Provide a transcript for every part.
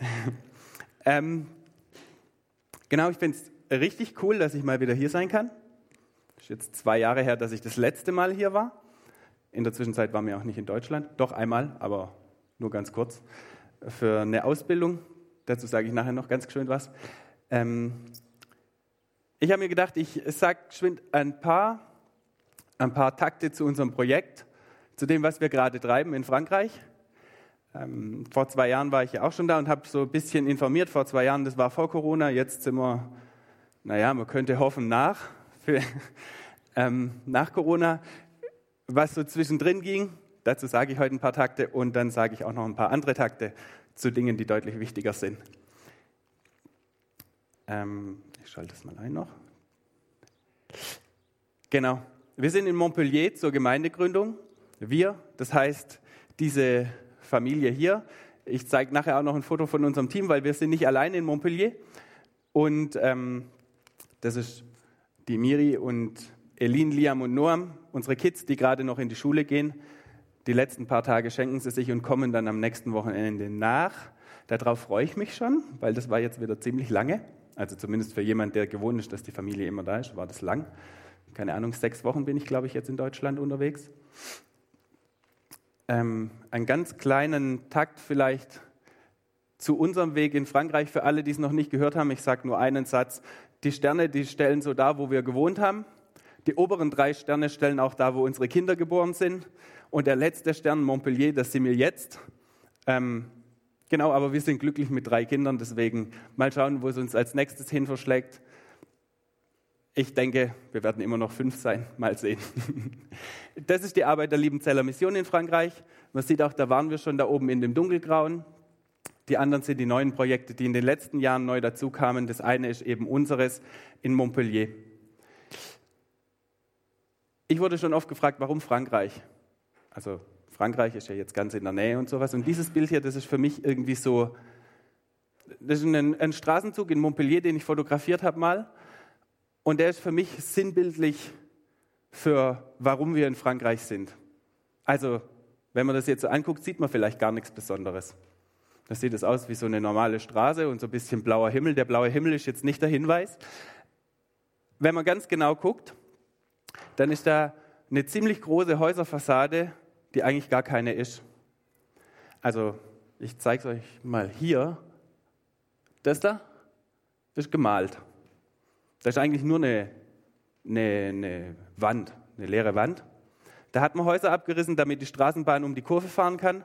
ähm, genau, ich finde es richtig cool, dass ich mal wieder hier sein kann. Es ist jetzt zwei Jahre her, dass ich das letzte Mal hier war. In der Zwischenzeit waren wir auch nicht in Deutschland. Doch einmal, aber nur ganz kurz. Für eine Ausbildung. Dazu sage ich nachher noch ganz schön was. Ähm, ich habe mir gedacht, ich sage geschwind ein paar, ein paar Takte zu unserem Projekt, zu dem, was wir gerade treiben in Frankreich. Ähm, vor zwei Jahren war ich ja auch schon da und habe so ein bisschen informiert. Vor zwei Jahren, das war vor Corona, jetzt sind wir, naja, man könnte hoffen nach, für, ähm, nach Corona, was so zwischendrin ging. Dazu sage ich heute ein paar Takte und dann sage ich auch noch ein paar andere Takte zu Dingen, die deutlich wichtiger sind. Ähm, ich schalte das mal ein noch. Genau. Wir sind in Montpellier zur Gemeindegründung. Wir, das heißt diese Familie hier. Ich zeige nachher auch noch ein Foto von unserem Team, weil wir sind nicht alleine in Montpellier. Und ähm, das ist die Miri und Elin, Liam und Noam, unsere Kids, die gerade noch in die Schule gehen. Die letzten paar Tage schenken sie sich und kommen dann am nächsten Wochenende nach. Darauf freue ich mich schon, weil das war jetzt wieder ziemlich lange. Also zumindest für jemanden, der gewohnt ist, dass die Familie immer da ist, war das lang. Keine Ahnung, sechs Wochen bin ich, glaube ich, jetzt in Deutschland unterwegs. Ähm, einen ganz kleinen Takt vielleicht zu unserem Weg in Frankreich für alle, die es noch nicht gehört haben. Ich sage nur einen Satz. Die Sterne, die stellen so da, wo wir gewohnt haben. Die oberen drei Sterne stellen auch da, wo unsere Kinder geboren sind. Und der letzte Stern, Montpellier, das sind wir jetzt. Ähm, Genau, aber wir sind glücklich mit drei Kindern, deswegen mal schauen, wo es uns als nächstes hin verschlägt. Ich denke, wir werden immer noch fünf sein. Mal sehen. Das ist die Arbeit der Liebenzeller Mission in Frankreich. Man sieht auch, da waren wir schon da oben in dem Dunkelgrauen. Die anderen sind die neuen Projekte, die in den letzten Jahren neu dazukamen. Das eine ist eben unseres in Montpellier. Ich wurde schon oft gefragt, warum Frankreich? Also Frankreich ist ja jetzt ganz in der Nähe und sowas. Und dieses Bild hier, das ist für mich irgendwie so, das ist ein, ein Straßenzug in Montpellier, den ich fotografiert habe mal. Und der ist für mich sinnbildlich für, warum wir in Frankreich sind. Also, wenn man das jetzt so anguckt, sieht man vielleicht gar nichts Besonderes. Da sieht es aus wie so eine normale Straße und so ein bisschen blauer Himmel. Der blaue Himmel ist jetzt nicht der Hinweis. Wenn man ganz genau guckt, dann ist da eine ziemlich große Häuserfassade die eigentlich gar keine ist. Also, ich zeige es euch mal hier. Das da ist gemalt. Das ist eigentlich nur eine, eine, eine Wand, eine leere Wand. Da hat man Häuser abgerissen, damit die Straßenbahn um die Kurve fahren kann.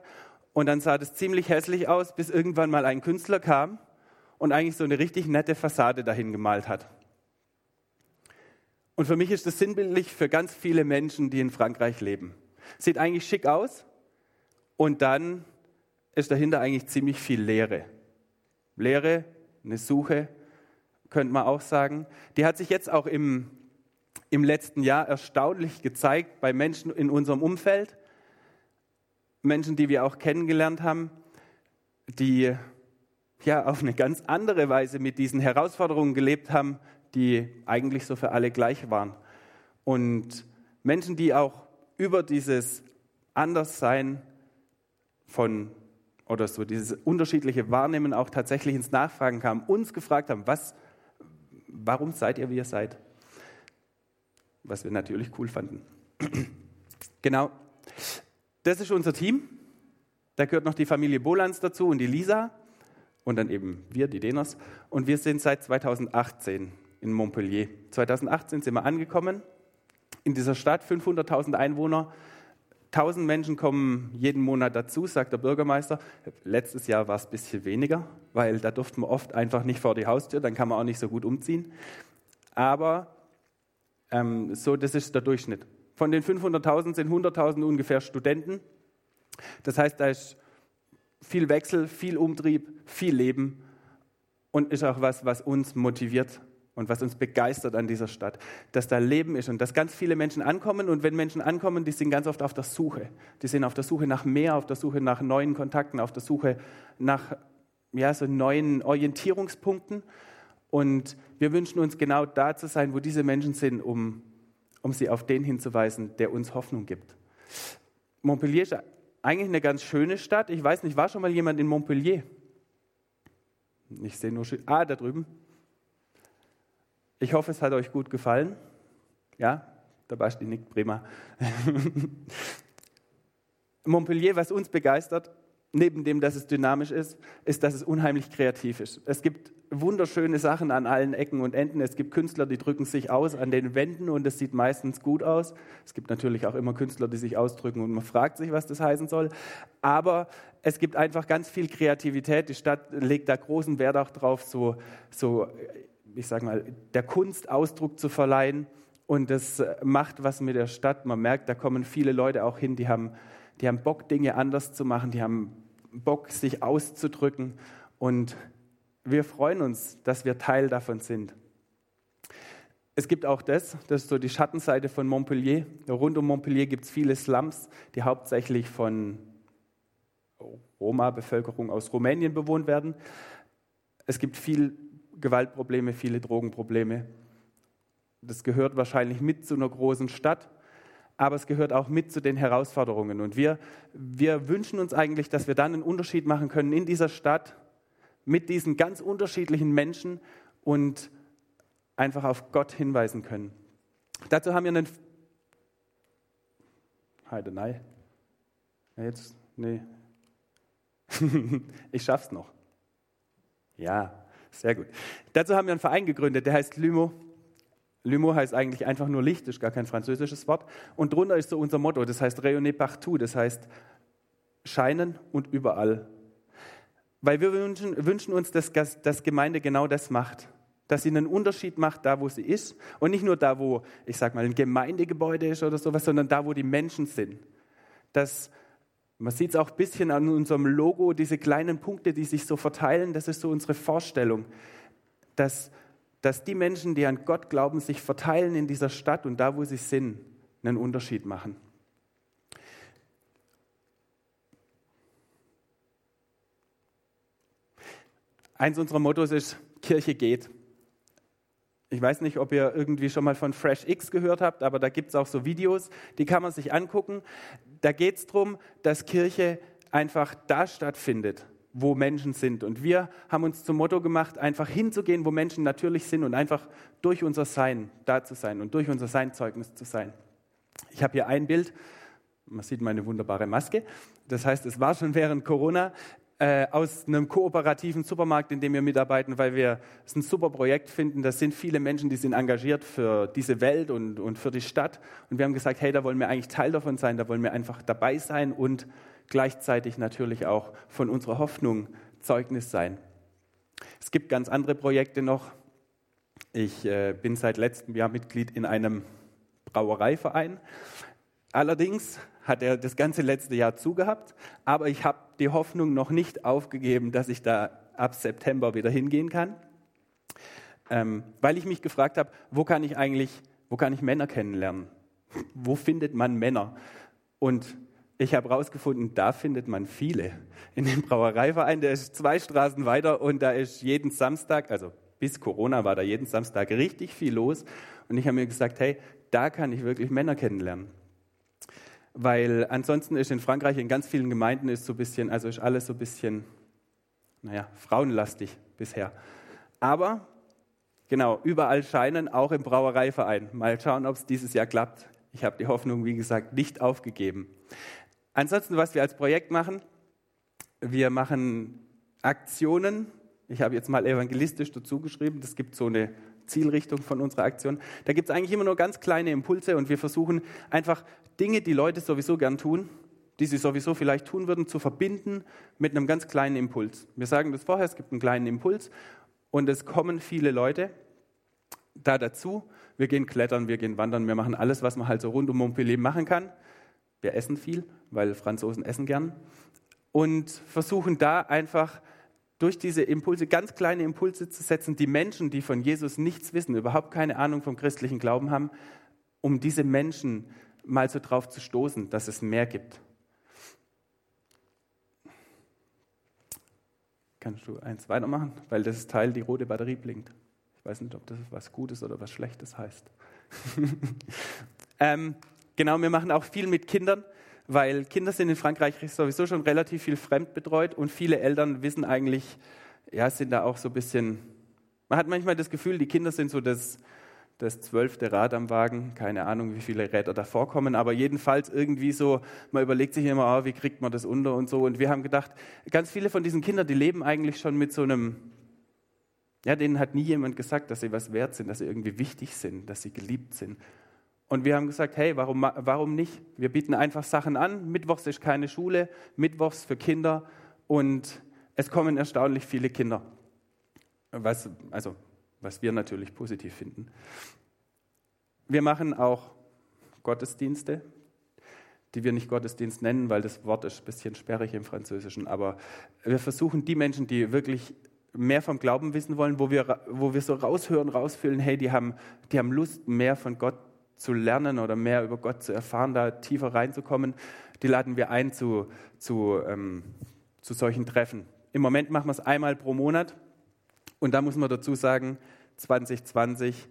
Und dann sah das ziemlich hässlich aus, bis irgendwann mal ein Künstler kam und eigentlich so eine richtig nette Fassade dahin gemalt hat. Und für mich ist das sinnbildlich für ganz viele Menschen, die in Frankreich leben. Sieht eigentlich schick aus und dann ist dahinter eigentlich ziemlich viel Leere. Leere, eine Suche, könnte man auch sagen. Die hat sich jetzt auch im, im letzten Jahr erstaunlich gezeigt bei Menschen in unserem Umfeld. Menschen, die wir auch kennengelernt haben, die ja auf eine ganz andere Weise mit diesen Herausforderungen gelebt haben, die eigentlich so für alle gleich waren. Und Menschen, die auch über dieses Anderssein von oder so dieses unterschiedliche Wahrnehmen auch tatsächlich ins Nachfragen kam, uns gefragt haben, was, warum seid ihr, wie ihr seid? Was wir natürlich cool fanden. genau, das ist unser Team. Da gehört noch die Familie Bolans dazu und die Lisa und dann eben wir, die Deners. Und wir sind seit 2018 in Montpellier. 2018 sind wir angekommen in dieser Stadt, 500.000 Einwohner. 1000 Menschen kommen jeden Monat dazu, sagt der Bürgermeister. Letztes Jahr war es ein bisschen weniger, weil da durften wir oft einfach nicht vor die Haustür, dann kann man auch nicht so gut umziehen. Aber ähm, so, das ist der Durchschnitt. Von den 500.000 sind 100.000 ungefähr Studenten. Das heißt, da ist viel Wechsel, viel Umtrieb, viel Leben und ist auch was, was uns motiviert und was uns begeistert an dieser Stadt, dass da Leben ist und dass ganz viele Menschen ankommen. Und wenn Menschen ankommen, die sind ganz oft auf der Suche. Die sind auf der Suche nach mehr, auf der Suche nach neuen Kontakten, auf der Suche nach ja, so neuen Orientierungspunkten. Und wir wünschen uns genau da zu sein, wo diese Menschen sind, um, um sie auf den hinzuweisen, der uns Hoffnung gibt. Montpellier ist eigentlich eine ganz schöne Stadt. Ich weiß nicht, war schon mal jemand in Montpellier? Ich sehe nur, ah, da drüben. Ich hoffe, es hat euch gut gefallen. Ja, der Basti nickt prima. Montpellier, was uns begeistert, neben dem, dass es dynamisch ist, ist, dass es unheimlich kreativ ist. Es gibt wunderschöne Sachen an allen Ecken und Enden. Es gibt Künstler, die drücken sich aus an den Wänden und es sieht meistens gut aus. Es gibt natürlich auch immer Künstler, die sich ausdrücken und man fragt sich, was das heißen soll. Aber es gibt einfach ganz viel Kreativität. Die Stadt legt da großen Wert auch drauf, so, so ich sage mal, der Kunst Ausdruck zu verleihen. Und das macht was mit der Stadt. Man merkt, da kommen viele Leute auch hin, die haben, die haben Bock, Dinge anders zu machen, die haben Bock, sich auszudrücken. Und wir freuen uns, dass wir Teil davon sind. Es gibt auch das, das ist so die Schattenseite von Montpellier. Rund um Montpellier gibt es viele Slums, die hauptsächlich von Roma-Bevölkerung aus Rumänien bewohnt werden. Es gibt viel Gewaltprobleme, viele Drogenprobleme. Das gehört wahrscheinlich mit zu einer großen Stadt, aber es gehört auch mit zu den Herausforderungen. Und wir, wir wünschen uns eigentlich, dass wir dann einen Unterschied machen können in dieser Stadt mit diesen ganz unterschiedlichen Menschen und einfach auf Gott hinweisen können. Dazu haben wir einen. Heide, nein. Jetzt, nee. ich schaff's noch. Ja, sehr gut. Dazu haben wir einen Verein gegründet, der heißt Lymo. Lymo heißt eigentlich einfach nur Licht, ist gar kein französisches Wort. Und drunter ist so unser Motto, das heißt Rayonner partout, das heißt scheinen und überall. Weil wir wünschen, wünschen uns, dass, dass Gemeinde genau das macht. Dass sie einen Unterschied macht, da wo sie ist. Und nicht nur da, wo, ich sag mal, ein Gemeindegebäude ist oder sowas, sondern da, wo die Menschen sind. Dass, man sieht es auch ein bisschen an unserem Logo, diese kleinen Punkte, die sich so verteilen, das ist so unsere Vorstellung. Dass, dass die Menschen, die an Gott glauben, sich verteilen in dieser Stadt und da, wo sie sind, einen Unterschied machen. Eins unserer Mottos ist, Kirche geht. Ich weiß nicht, ob ihr irgendwie schon mal von Fresh X gehört habt, aber da gibt es auch so Videos, die kann man sich angucken. Da geht es darum, dass Kirche einfach da stattfindet, wo Menschen sind. Und wir haben uns zum Motto gemacht, einfach hinzugehen, wo Menschen natürlich sind und einfach durch unser Sein da zu sein und durch unser Sein Zeugnis zu sein. Ich habe hier ein Bild, man sieht meine wunderbare Maske. Das heißt, es war schon während Corona äh, aus einem kooperativen Supermarkt, in dem wir mitarbeiten, weil wir es ein super Projekt finden. Das sind viele Menschen, die sind engagiert für diese Welt und, und für die Stadt. Und wir haben gesagt, hey, da wollen wir eigentlich Teil davon sein, da wollen wir einfach dabei sein und gleichzeitig natürlich auch von unserer Hoffnung Zeugnis sein. Es gibt ganz andere Projekte noch. Ich äh, bin seit letztem Jahr Mitglied in einem Brauereiverein. Allerdings hat er das ganze letzte Jahr zugehabt, aber ich habe die Hoffnung noch nicht aufgegeben, dass ich da ab September wieder hingehen kann, ähm, weil ich mich gefragt habe, wo kann ich eigentlich, wo kann ich Männer kennenlernen? Wo findet man Männer? Und ich habe herausgefunden, da findet man viele. In dem Brauereiverein, der ist zwei Straßen weiter und da ist jeden Samstag, also bis Corona war da jeden Samstag richtig viel los. Und ich habe mir gesagt, hey, da kann ich wirklich Männer kennenlernen weil ansonsten ist in Frankreich in ganz vielen Gemeinden ist so ein bisschen, also ist alles so ein bisschen, naja, frauenlastig bisher. Aber genau, überall scheinen, auch im Brauereiverein. Mal schauen, ob es dieses Jahr klappt. Ich habe die Hoffnung, wie gesagt, nicht aufgegeben. Ansonsten, was wir als Projekt machen, wir machen Aktionen. Ich habe jetzt mal evangelistisch dazu geschrieben. Das gibt so eine Zielrichtung von unserer Aktion. Da gibt es eigentlich immer nur ganz kleine Impulse und wir versuchen einfach Dinge, die Leute sowieso gern tun, die sie sowieso vielleicht tun würden, zu verbinden mit einem ganz kleinen Impuls. Wir sagen das vorher, es gibt einen kleinen Impuls und es kommen viele Leute da dazu. Wir gehen klettern, wir gehen wandern, wir machen alles, was man halt so rund um Montpellier machen kann. Wir essen viel, weil Franzosen essen gern und versuchen da einfach durch diese Impulse, ganz kleine Impulse zu setzen, die Menschen, die von Jesus nichts wissen, überhaupt keine Ahnung vom christlichen Glauben haben, um diese Menschen mal so drauf zu stoßen, dass es mehr gibt. Kannst du eins weitermachen? Weil das Teil, die rote Batterie blinkt. Ich weiß nicht, ob das was Gutes oder was Schlechtes heißt. ähm, genau, wir machen auch viel mit Kindern weil Kinder sind in Frankreich sowieso schon relativ viel fremdbetreut und viele Eltern wissen eigentlich, ja, sind da auch so ein bisschen, man hat manchmal das Gefühl, die Kinder sind so das, das zwölfte Rad am Wagen. Keine Ahnung, wie viele Räder da vorkommen, aber jedenfalls irgendwie so, man überlegt sich immer, oh, wie kriegt man das unter und so. Und wir haben gedacht, ganz viele von diesen Kindern, die leben eigentlich schon mit so einem, ja, denen hat nie jemand gesagt, dass sie was wert sind, dass sie irgendwie wichtig sind, dass sie geliebt sind. Und wir haben gesagt, hey, warum, warum nicht? Wir bieten einfach Sachen an. Mittwochs ist keine Schule, Mittwochs für Kinder und es kommen erstaunlich viele Kinder. Was, also was wir natürlich positiv finden. Wir machen auch Gottesdienste, die wir nicht Gottesdienst nennen, weil das Wort ist ein bisschen sperrig im Französischen, aber wir versuchen die Menschen, die wirklich mehr vom Glauben wissen wollen, wo wir, wo wir so raushören, rausfühlen, hey, die haben, die haben Lust, mehr von Gott zu lernen oder mehr über Gott zu erfahren, da tiefer reinzukommen, die laden wir ein zu, zu, ähm, zu solchen Treffen. Im Moment machen wir es einmal pro Monat und da muss man dazu sagen, 2020,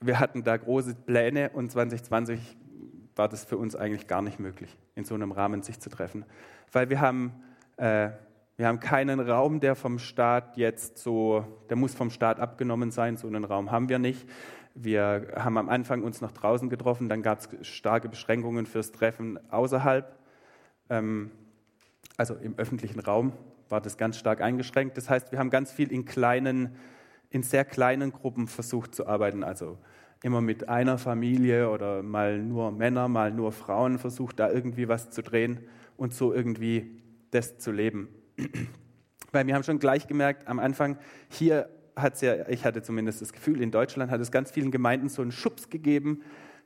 wir hatten da große Pläne und 2020 war das für uns eigentlich gar nicht möglich, in so einem Rahmen sich zu treffen. Weil wir haben, äh, wir haben keinen Raum, der vom Staat jetzt so, der muss vom Staat abgenommen sein, so einen Raum haben wir nicht. Wir haben am Anfang uns noch draußen getroffen, dann gab es starke Beschränkungen fürs Treffen außerhalb, ähm, also im öffentlichen Raum war das ganz stark eingeschränkt. Das heißt, wir haben ganz viel in kleinen, in sehr kleinen Gruppen versucht zu arbeiten. Also immer mit einer Familie oder mal nur Männer, mal nur Frauen versucht, da irgendwie was zu drehen und so irgendwie das zu leben. Weil wir haben schon gleich gemerkt, am Anfang, hier hat es ja, ich hatte zumindest das Gefühl, in Deutschland hat es ganz vielen Gemeinden so einen Schubs gegeben,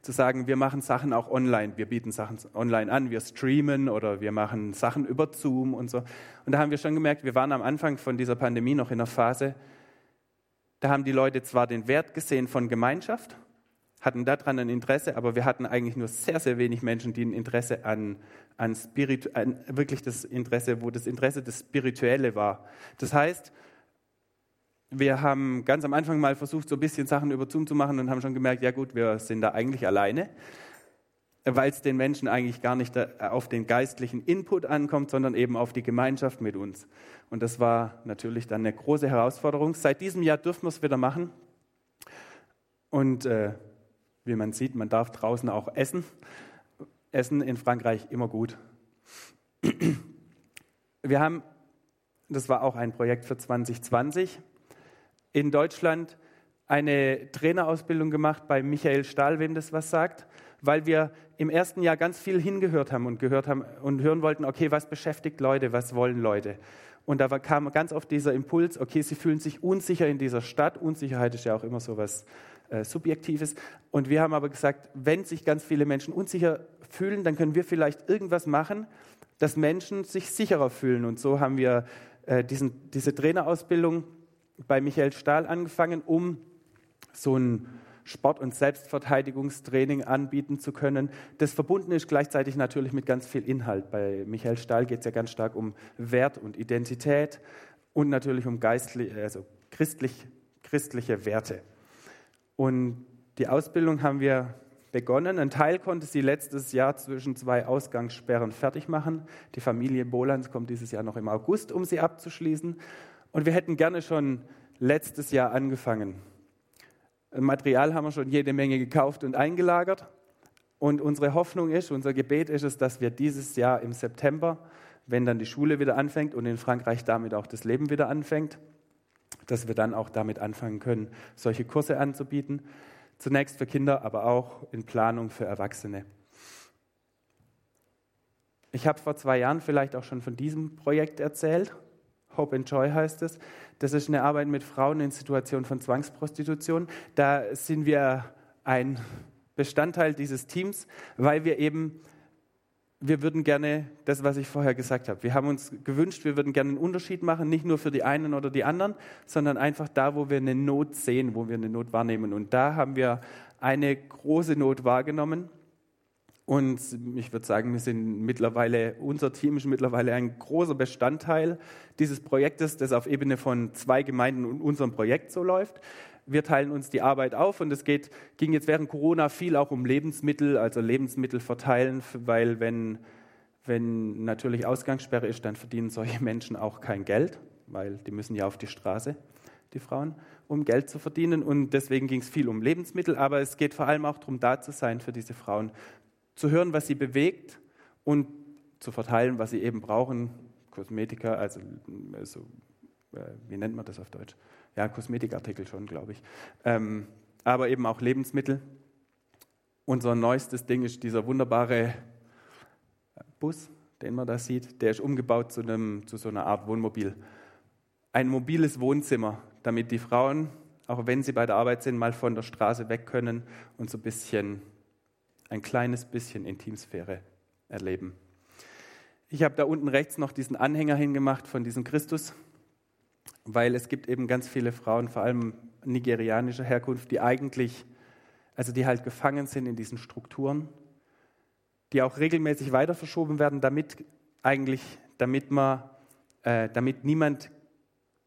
zu sagen, wir machen Sachen auch online, wir bieten Sachen online an, wir streamen oder wir machen Sachen über Zoom und so. Und da haben wir schon gemerkt, wir waren am Anfang von dieser Pandemie noch in einer Phase, da haben die Leute zwar den Wert gesehen von Gemeinschaft, hatten daran ein Interesse, aber wir hatten eigentlich nur sehr, sehr wenig Menschen, die ein Interesse an, an, Spirit, an wirklich das Interesse, wo das Interesse das Spirituelle war. Das heißt, wir haben ganz am Anfang mal versucht, so ein bisschen Sachen über Zoom zu machen und haben schon gemerkt, ja gut, wir sind da eigentlich alleine, weil es den Menschen eigentlich gar nicht auf den geistlichen Input ankommt, sondern eben auf die Gemeinschaft mit uns. Und das war natürlich dann eine große Herausforderung. Seit diesem Jahr dürfen wir es wieder machen. Und äh, wie man sieht, man darf draußen auch essen. Essen in Frankreich immer gut. Wir haben, das war auch ein Projekt für 2020, in Deutschland eine Trainerausbildung gemacht bei Michael Stahl, wem das was sagt, weil wir im ersten Jahr ganz viel hingehört haben und gehört haben und hören wollten, okay, was beschäftigt Leute, was wollen Leute? Und da kam ganz oft dieser Impuls, okay, sie fühlen sich unsicher in dieser Stadt. Unsicherheit ist ja auch immer so was äh, Subjektives. Und wir haben aber gesagt, wenn sich ganz viele Menschen unsicher fühlen, dann können wir vielleicht irgendwas machen, dass Menschen sich sicherer fühlen. Und so haben wir äh, diesen, diese Trainerausbildung bei Michael Stahl angefangen, um so ein Sport- und Selbstverteidigungstraining anbieten zu können. Das verbunden ist gleichzeitig natürlich mit ganz viel Inhalt. Bei Michael Stahl geht es ja ganz stark um Wert und Identität und natürlich um geistliche, also christlich, christliche Werte. Und die Ausbildung haben wir begonnen. Ein Teil konnte sie letztes Jahr zwischen zwei Ausgangssperren fertig machen. Die Familie Bolans kommt dieses Jahr noch im August, um sie abzuschließen. Und wir hätten gerne schon letztes Jahr angefangen. Material haben wir schon jede Menge gekauft und eingelagert. Und unsere Hoffnung ist, unser Gebet ist es, dass wir dieses Jahr im September, wenn dann die Schule wieder anfängt und in Frankreich damit auch das Leben wieder anfängt, dass wir dann auch damit anfangen können, solche Kurse anzubieten. Zunächst für Kinder, aber auch in Planung für Erwachsene. Ich habe vor zwei Jahren vielleicht auch schon von diesem Projekt erzählt. Hope and Joy heißt es. Das ist eine Arbeit mit Frauen in Situationen von Zwangsprostitution. Da sind wir ein Bestandteil dieses Teams, weil wir eben, wir würden gerne das, was ich vorher gesagt habe, wir haben uns gewünscht, wir würden gerne einen Unterschied machen, nicht nur für die einen oder die anderen, sondern einfach da, wo wir eine Not sehen, wo wir eine Not wahrnehmen. Und da haben wir eine große Not wahrgenommen und ich würde sagen, wir sind mittlerweile, unser Team ist mittlerweile ein großer Bestandteil dieses Projektes, das auf Ebene von zwei Gemeinden und unserem Projekt so läuft. Wir teilen uns die Arbeit auf und es geht, ging jetzt während Corona viel auch um Lebensmittel, also Lebensmittel verteilen, weil wenn, wenn natürlich Ausgangssperre ist, dann verdienen solche Menschen auch kein Geld. weil die müssen ja auf die Straße, die Frauen, um Geld zu verdienen. Und deswegen ging es viel um Lebensmittel, aber es geht vor allem auch darum, da zu sein für diese Frauen, zu hören, was sie bewegt und zu verteilen, was sie eben brauchen. Kosmetika, also, also wie nennt man das auf Deutsch? Ja, Kosmetikartikel schon, glaube ich. Ähm, aber eben auch Lebensmittel. Unser neuestes Ding ist dieser wunderbare Bus, den man da sieht. Der ist umgebaut zu, einem, zu so einer Art Wohnmobil. Ein mobiles Wohnzimmer, damit die Frauen, auch wenn sie bei der Arbeit sind, mal von der Straße weg können und so ein bisschen, ein kleines bisschen Intimsphäre erleben. Ich habe da unten rechts noch diesen Anhänger hingemacht von diesem Christus, weil es gibt eben ganz viele Frauen, vor allem nigerianischer Herkunft, die eigentlich, also die halt gefangen sind in diesen Strukturen, die auch regelmäßig weiter verschoben werden, damit eigentlich, damit man, äh, damit niemand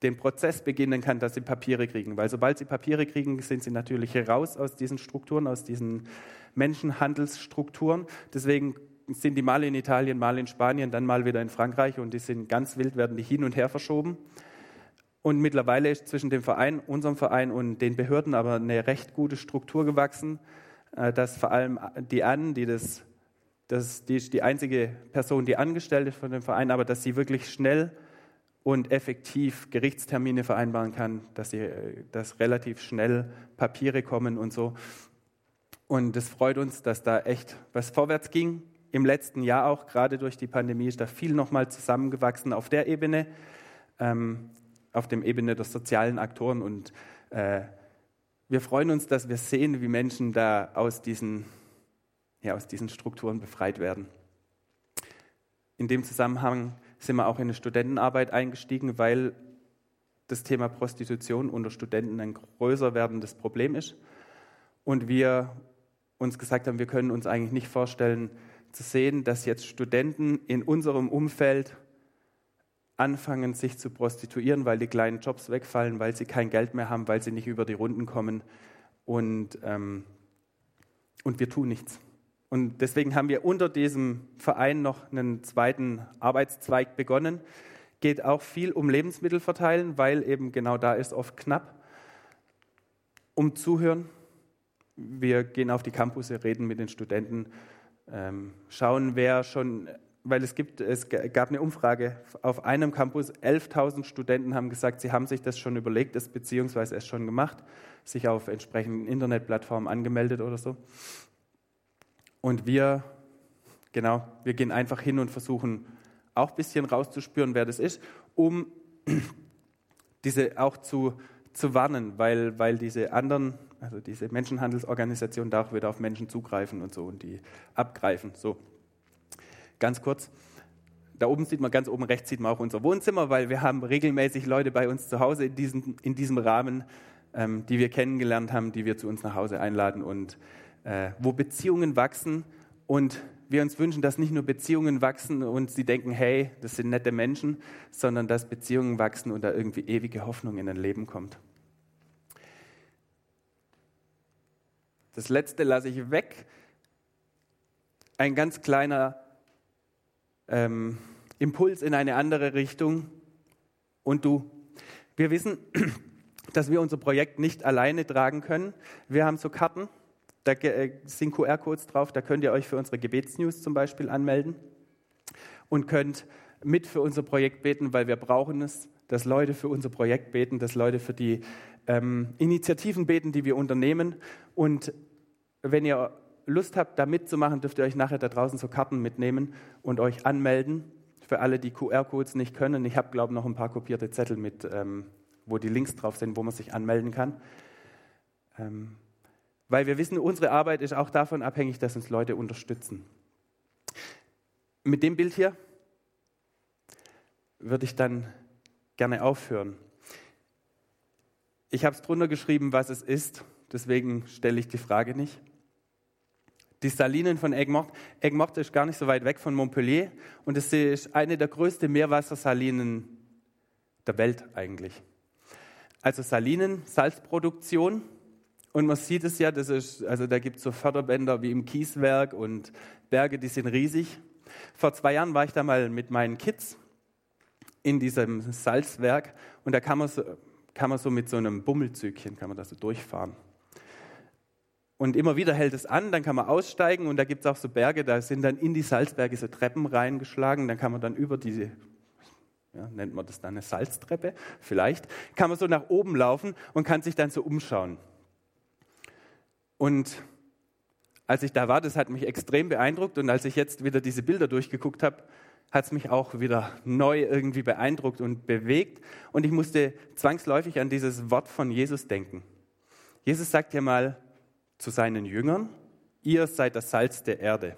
den Prozess beginnen kann, dass sie Papiere kriegen. Weil sobald sie Papiere kriegen, sind sie natürlich raus aus diesen Strukturen, aus diesen Menschenhandelsstrukturen. Deswegen sind die mal in Italien, mal in Spanien, dann mal wieder in Frankreich und die sind ganz wild, werden die hin und her verschoben. Und mittlerweile ist zwischen dem Verein, unserem Verein und den Behörden aber eine recht gute Struktur gewachsen, äh, dass vor allem die An, die das, das die ist die einzige Person, die angestellt ist von dem Verein, aber dass sie wirklich schnell und effektiv Gerichtstermine vereinbaren kann, dass, sie, äh, dass relativ schnell Papiere kommen und so. Und es freut uns, dass da echt was vorwärts ging im letzten Jahr auch, gerade durch die Pandemie, ist da viel nochmal zusammengewachsen auf der Ebene, ähm, auf dem Ebene der sozialen Aktoren. Und äh, wir freuen uns, dass wir sehen, wie Menschen da aus diesen, ja, aus diesen Strukturen befreit werden. In dem Zusammenhang sind wir auch in eine Studentenarbeit eingestiegen, weil das Thema Prostitution unter Studenten ein größer werdendes Problem ist. Und wir uns gesagt haben, wir können uns eigentlich nicht vorstellen, zu sehen, dass jetzt Studenten in unserem Umfeld anfangen, sich zu prostituieren, weil die kleinen Jobs wegfallen, weil sie kein Geld mehr haben, weil sie nicht über die Runden kommen und, ähm, und wir tun nichts. Und deswegen haben wir unter diesem Verein noch einen zweiten Arbeitszweig begonnen. Geht auch viel um Lebensmittel verteilen, weil eben genau da ist oft knapp. Um Zuhören. Wir gehen auf die Campusse, reden mit den Studenten ähm, schauen, wer schon, weil es gibt, es gab eine Umfrage auf einem Campus, 11.000 Studenten haben gesagt, sie haben sich das schon überlegt, das beziehungsweise es schon gemacht, sich auf entsprechenden Internetplattformen angemeldet oder so. Und wir, genau, wir gehen einfach hin und versuchen auch ein bisschen rauszuspüren, wer das ist, um diese auch zu, zu warnen, weil, weil diese anderen also diese Menschenhandelsorganisationen da auch wieder auf Menschen zugreifen und so und die abgreifen. So, ganz kurz. Da oben sieht man, ganz oben rechts sieht man auch unser Wohnzimmer, weil wir haben regelmäßig Leute bei uns zu Hause in diesem, in diesem Rahmen, ähm, die wir kennengelernt haben, die wir zu uns nach Hause einladen und äh, wo Beziehungen wachsen und wir uns wünschen, dass nicht nur Beziehungen wachsen und sie denken, hey, das sind nette Menschen, sondern dass Beziehungen wachsen und da irgendwie ewige Hoffnung in ein Leben kommt. Das letzte lasse ich weg. Ein ganz kleiner ähm, Impuls in eine andere Richtung. Und du, wir wissen, dass wir unser Projekt nicht alleine tragen können. Wir haben so Karten, da äh, sind QR-Codes drauf, da könnt ihr euch für unsere Gebetsnews zum Beispiel anmelden und könnt mit für unser Projekt beten, weil wir brauchen es, dass Leute für unser Projekt beten, dass Leute für die ähm, Initiativen beten, die wir unternehmen. Und wenn ihr Lust habt, da mitzumachen, dürft ihr euch nachher da draußen so Karten mitnehmen und euch anmelden. Für alle, die QR-Codes nicht können. Ich habe, glaube ich, noch ein paar kopierte Zettel mit, ähm, wo die Links drauf sind, wo man sich anmelden kann. Ähm, weil wir wissen, unsere Arbeit ist auch davon abhängig, dass uns Leute unterstützen. Mit dem Bild hier würde ich dann gerne aufhören. Ich habe es drunter geschrieben, was es ist, deswegen stelle ich die Frage nicht die Salinen von Egmont. Egmont ist gar nicht so weit weg von Montpellier und es ist eine der größten Meerwassersalinen der Welt eigentlich. Also Salinen, Salzproduktion und man sieht es ja, das ist, also da gibt es so Förderbänder wie im Kieswerk und Berge, die sind riesig. Vor zwei Jahren war ich da mal mit meinen Kids in diesem Salzwerk und da kann man so, kann man so mit so einem Bummelzügchen kann man da so durchfahren. Und immer wieder hält es an, dann kann man aussteigen und da gibt es auch so Berge, da sind dann in die Salzberge so Treppen reingeschlagen, dann kann man dann über diese, ja, nennt man das dann eine Salztreppe, vielleicht, kann man so nach oben laufen und kann sich dann so umschauen. Und als ich da war, das hat mich extrem beeindruckt und als ich jetzt wieder diese Bilder durchgeguckt habe, hat es mich auch wieder neu irgendwie beeindruckt und bewegt und ich musste zwangsläufig an dieses Wort von Jesus denken. Jesus sagt ja mal, zu seinen Jüngern, ihr seid das Salz der Erde.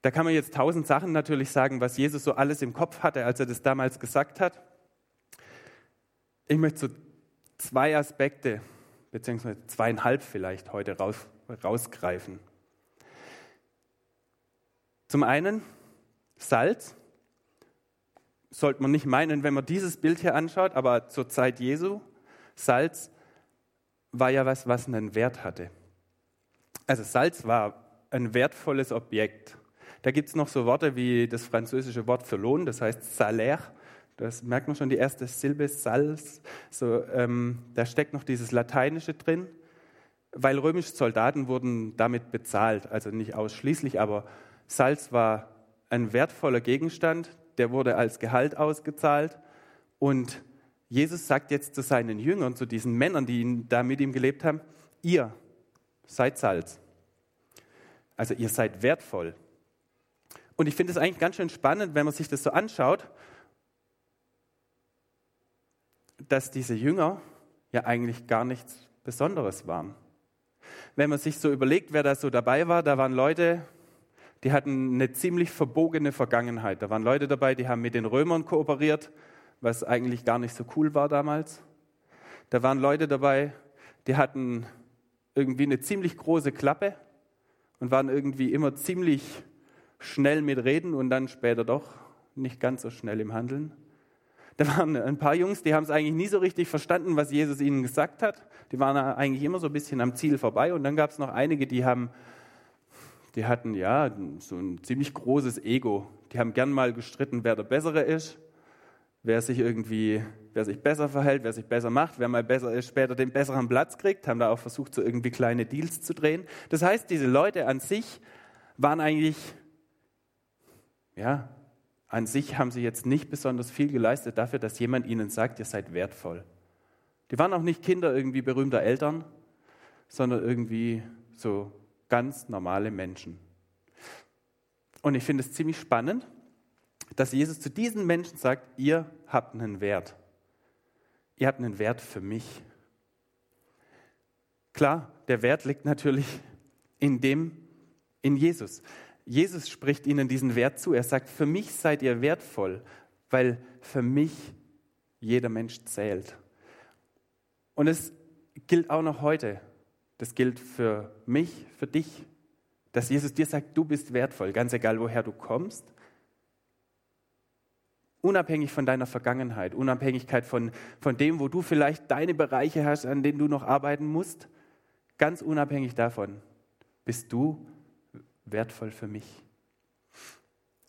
Da kann man jetzt tausend Sachen natürlich sagen, was Jesus so alles im Kopf hatte, als er das damals gesagt hat. Ich möchte so zwei Aspekte, beziehungsweise zweieinhalb vielleicht heute raus, rausgreifen. Zum einen, Salz. Sollte man nicht meinen, wenn man dieses Bild hier anschaut, aber zur Zeit Jesu, Salz war ja was, was einen Wert hatte. Also Salz war ein wertvolles Objekt. Da gibt es noch so Worte wie das französische Wort für Lohn, das heißt Salaire. Das merkt man schon, die erste Silbe, Salz. So, ähm, da steckt noch dieses Lateinische drin, weil römische Soldaten wurden damit bezahlt. Also nicht ausschließlich, aber Salz war ein wertvoller Gegenstand, der wurde als Gehalt ausgezahlt. Und Jesus sagt jetzt zu seinen Jüngern, zu diesen Männern, die da mit ihm gelebt haben, ihr seid Salz. Also ihr seid wertvoll. Und ich finde es eigentlich ganz schön spannend, wenn man sich das so anschaut, dass diese Jünger ja eigentlich gar nichts Besonderes waren. Wenn man sich so überlegt, wer da so dabei war, da waren Leute, die hatten eine ziemlich verbogene Vergangenheit. Da waren Leute dabei, die haben mit den Römern kooperiert, was eigentlich gar nicht so cool war damals. Da waren Leute dabei, die hatten irgendwie eine ziemlich große Klappe und waren irgendwie immer ziemlich schnell mit Reden und dann später doch nicht ganz so schnell im Handeln. Da waren ein paar Jungs, die haben es eigentlich nie so richtig verstanden, was Jesus ihnen gesagt hat. Die waren eigentlich immer so ein bisschen am Ziel vorbei. Und dann gab es noch einige, die haben, die hatten ja so ein ziemlich großes Ego. Die haben gern mal gestritten, wer der Bessere ist wer sich irgendwie, wer sich besser verhält, wer sich besser macht, wer mal besser ist, später den besseren Platz kriegt, haben da auch versucht, so irgendwie kleine Deals zu drehen. Das heißt, diese Leute an sich waren eigentlich, ja, an sich haben sie jetzt nicht besonders viel geleistet dafür, dass jemand ihnen sagt, ihr seid wertvoll. Die waren auch nicht Kinder irgendwie berühmter Eltern, sondern irgendwie so ganz normale Menschen. Und ich finde es ziemlich spannend, dass Jesus zu diesen Menschen sagt, ihr habt einen Wert. Ihr habt einen Wert für mich. Klar, der Wert liegt natürlich in dem, in Jesus. Jesus spricht ihnen diesen Wert zu. Er sagt, für mich seid ihr wertvoll, weil für mich jeder Mensch zählt. Und es gilt auch noch heute. Das gilt für mich, für dich, dass Jesus dir sagt, du bist wertvoll, ganz egal woher du kommst, Unabhängig von deiner Vergangenheit, Unabhängigkeit von, von dem, wo du vielleicht deine Bereiche hast, an denen du noch arbeiten musst, ganz unabhängig davon bist du wertvoll für mich.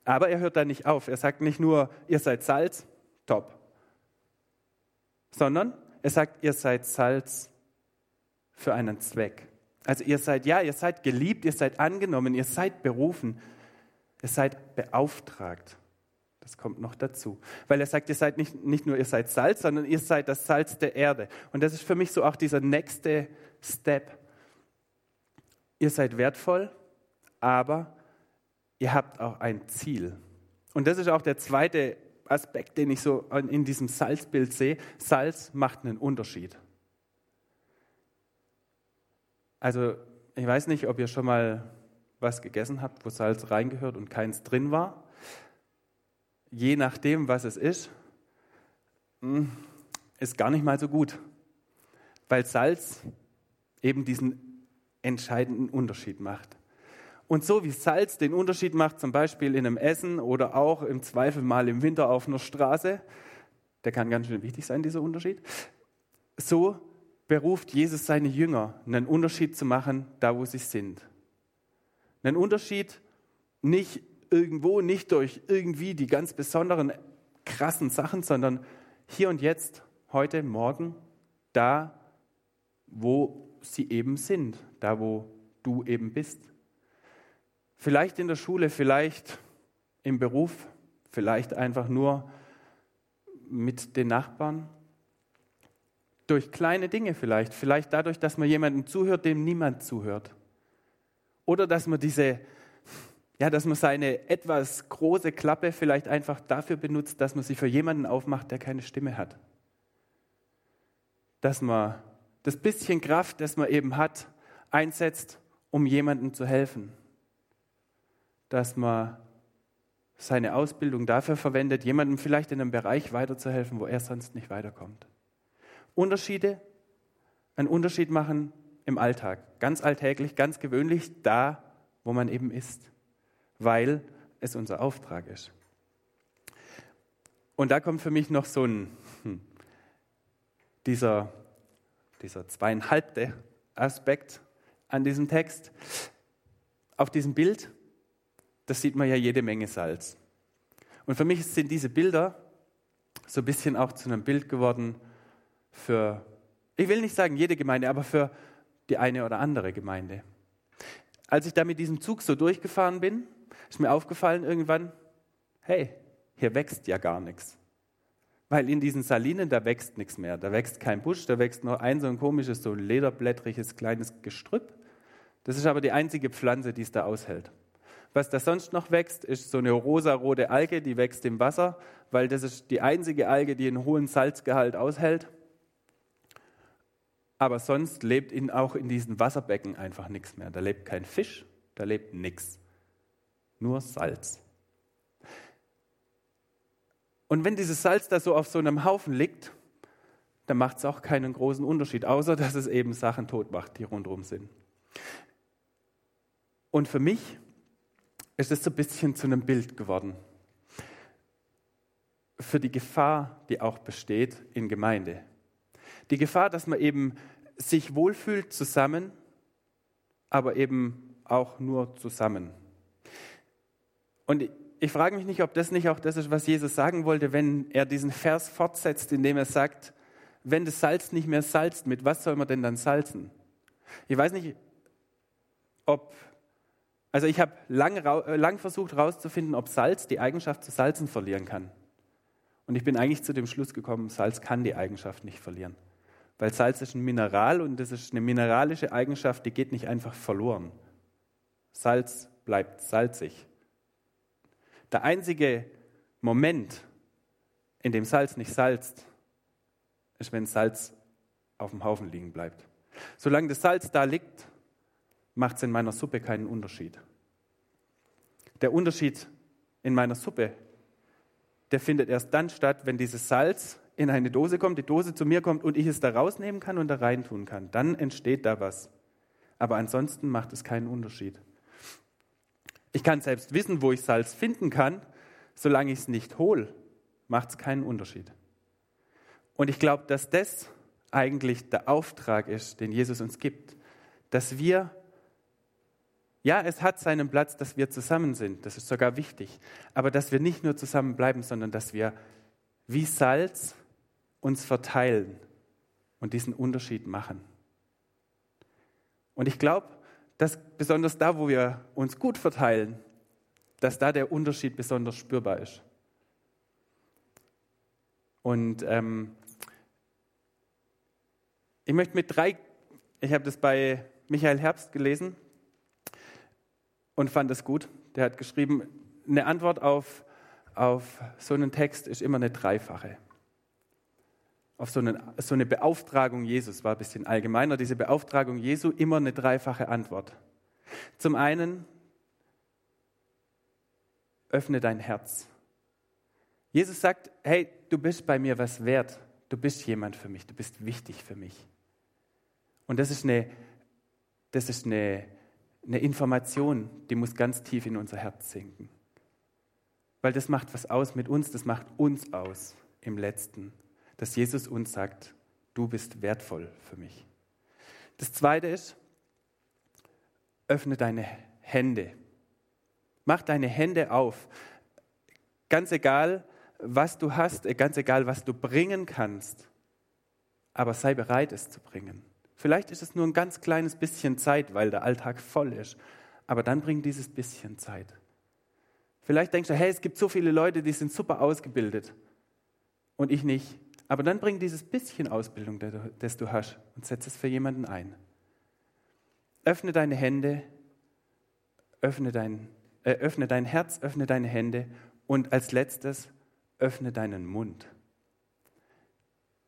Aber er hört da nicht auf. Er sagt nicht nur, ihr seid Salz, top, sondern er sagt, ihr seid Salz für einen Zweck. Also ihr seid, ja, ihr seid geliebt, ihr seid angenommen, ihr seid berufen, ihr seid beauftragt. Das kommt noch dazu. Weil er sagt, ihr seid nicht, nicht nur, ihr seid Salz, sondern ihr seid das Salz der Erde. Und das ist für mich so auch dieser nächste Step. Ihr seid wertvoll, aber ihr habt auch ein Ziel. Und das ist auch der zweite Aspekt, den ich so in diesem Salzbild sehe. Salz macht einen Unterschied. Also, ich weiß nicht, ob ihr schon mal was gegessen habt, wo Salz reingehört und keins drin war je nachdem, was es ist, hm, ist gar nicht mal so gut, weil Salz eben diesen entscheidenden Unterschied macht. Und so wie Salz den Unterschied macht, zum Beispiel in einem Essen oder auch im Zweifel mal im Winter auf einer Straße, der kann ganz schön wichtig sein, dieser Unterschied, so beruft Jesus seine Jünger, einen Unterschied zu machen, da wo sie sind. Einen Unterschied nicht irgendwo, nicht durch irgendwie die ganz besonderen, krassen Sachen, sondern hier und jetzt, heute, morgen, da, wo sie eben sind, da, wo du eben bist. Vielleicht in der Schule, vielleicht im Beruf, vielleicht einfach nur mit den Nachbarn. Durch kleine Dinge vielleicht, vielleicht dadurch, dass man jemandem zuhört, dem niemand zuhört. Oder dass man diese, ja, dass man seine etwas große Klappe vielleicht einfach dafür benutzt, dass man sie für jemanden aufmacht, der keine Stimme hat. Dass man das bisschen Kraft, das man eben hat, einsetzt, um jemandem zu helfen. Dass man seine Ausbildung dafür verwendet, jemandem vielleicht in einem Bereich weiterzuhelfen, wo er sonst nicht weiterkommt. Unterschiede, einen Unterschied machen im Alltag, ganz alltäglich, ganz gewöhnlich, da, wo man eben ist, weil es unser Auftrag ist. Und da kommt für mich noch so ein, hm, dieser, dieser zweieinhalbte Aspekt an diesem Text. Auf diesem Bild das sieht man ja jede Menge Salz. Und für mich sind diese Bilder so ein bisschen auch zu einem Bild geworden für, ich will nicht sagen jede Gemeinde, aber für die eine oder andere Gemeinde. Als ich da mit diesem Zug so durchgefahren bin, ist mir aufgefallen irgendwann, hey, hier wächst ja gar nichts. Weil in diesen Salinen, da wächst nichts mehr. Da wächst kein Busch, da wächst nur ein so ein komisches, so lederblättriges kleines Gestrüpp. Das ist aber die einzige Pflanze, die es da aushält. Was da sonst noch wächst, ist so eine rosarote Alge, die wächst im Wasser, weil das ist die einzige Alge, die einen hohen Salzgehalt aushält. Aber sonst lebt in, auch in diesen Wasserbecken einfach nichts mehr. Da lebt kein Fisch, da lebt nichts. Nur Salz. Und wenn dieses Salz da so auf so einem Haufen liegt, dann macht es auch keinen großen Unterschied, außer dass es eben Sachen tot macht, die rundherum sind. Und für mich ist es so ein bisschen zu einem Bild geworden. Für die Gefahr, die auch besteht in Gemeinde. Die Gefahr, dass man eben sich wohlfühlt zusammen, aber eben auch nur zusammen. Und ich frage mich nicht, ob das nicht auch das ist, was Jesus sagen wollte, wenn er diesen Vers fortsetzt, indem er sagt, wenn das Salz nicht mehr salzt, mit was soll man denn dann salzen? Ich weiß nicht, ob also ich habe lang, äh, lang versucht herauszufinden, ob Salz die Eigenschaft zu salzen verlieren kann. Und ich bin eigentlich zu dem Schluss gekommen, Salz kann die Eigenschaft nicht verlieren. Weil Salz ist ein Mineral und das ist eine mineralische Eigenschaft, die geht nicht einfach verloren. Salz bleibt salzig. Der einzige Moment, in dem Salz nicht salzt, ist, wenn Salz auf dem Haufen liegen bleibt. Solange das Salz da liegt, macht es in meiner Suppe keinen Unterschied. Der Unterschied in meiner Suppe, der findet erst dann statt, wenn dieses Salz in eine Dose kommt, die Dose zu mir kommt und ich es da rausnehmen kann und da reintun kann. Dann entsteht da was. Aber ansonsten macht es keinen Unterschied. Ich kann selbst wissen, wo ich Salz finden kann, solange ich es nicht hole, macht es keinen Unterschied. Und ich glaube, dass das eigentlich der Auftrag ist, den Jesus uns gibt, dass wir ja, es hat seinen Platz, dass wir zusammen sind. Das ist sogar wichtig. Aber dass wir nicht nur zusammen bleiben, sondern dass wir wie Salz uns verteilen und diesen Unterschied machen. Und ich glaube, dass besonders da, wo wir uns gut verteilen, dass da der Unterschied besonders spürbar ist. Und ähm, ich möchte mit drei, ich habe das bei Michael Herbst gelesen, und fand es gut. Der hat geschrieben, eine Antwort auf, auf so einen Text ist immer eine dreifache. Auf so, einen, so eine Beauftragung Jesus war ein bisschen allgemeiner. Diese Beauftragung Jesu immer eine dreifache Antwort. Zum einen, öffne dein Herz. Jesus sagt, hey, du bist bei mir was wert. Du bist jemand für mich. Du bist wichtig für mich. Und das ist eine, das ist eine eine Information, die muss ganz tief in unser Herz sinken. Weil das macht was aus mit uns, das macht uns aus im letzten, dass Jesus uns sagt, du bist wertvoll für mich. Das zweite ist, öffne deine Hände. Mach deine Hände auf. Ganz egal, was du hast, ganz egal, was du bringen kannst, aber sei bereit, es zu bringen. Vielleicht ist es nur ein ganz kleines bisschen Zeit, weil der Alltag voll ist, aber dann bring dieses bisschen Zeit. Vielleicht denkst du, hey, es gibt so viele Leute, die sind super ausgebildet und ich nicht. Aber dann bring dieses bisschen Ausbildung, das du hast, und setz es für jemanden ein. Öffne deine Hände, öffne dein, äh, öffne dein Herz, öffne deine Hände und als letztes öffne deinen Mund.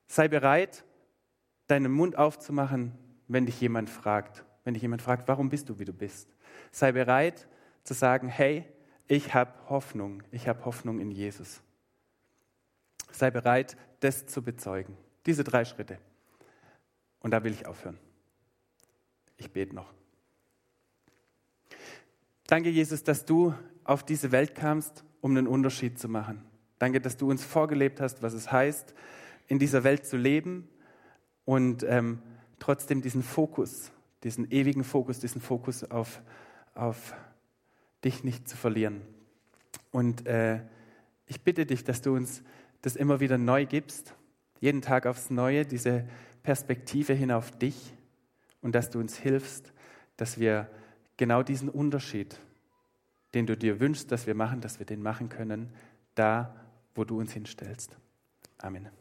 Sei bereit, deinen Mund aufzumachen, wenn dich jemand fragt. Wenn dich jemand fragt, warum bist du, wie du bist. Sei bereit zu sagen, hey, ich habe Hoffnung, ich habe Hoffnung in Jesus. Sei bereit, das zu bezeugen. Diese drei Schritte. Und da will ich aufhören. Ich bete noch. Danke, Jesus, dass du auf diese Welt kamst, um einen Unterschied zu machen. Danke, dass du uns vorgelebt hast, was es heißt, in dieser Welt zu leben und ähm, trotzdem diesen Fokus, diesen ewigen Fokus, diesen Fokus auf, auf dich nicht zu verlieren. Und äh, ich bitte dich, dass du uns das immer wieder neu gibst, jeden Tag aufs Neue, diese Perspektive hin auf dich und dass du uns hilfst, dass wir genau diesen Unterschied, den du dir wünschst, dass wir machen, dass wir den machen können, da, wo du uns hinstellst. Amen.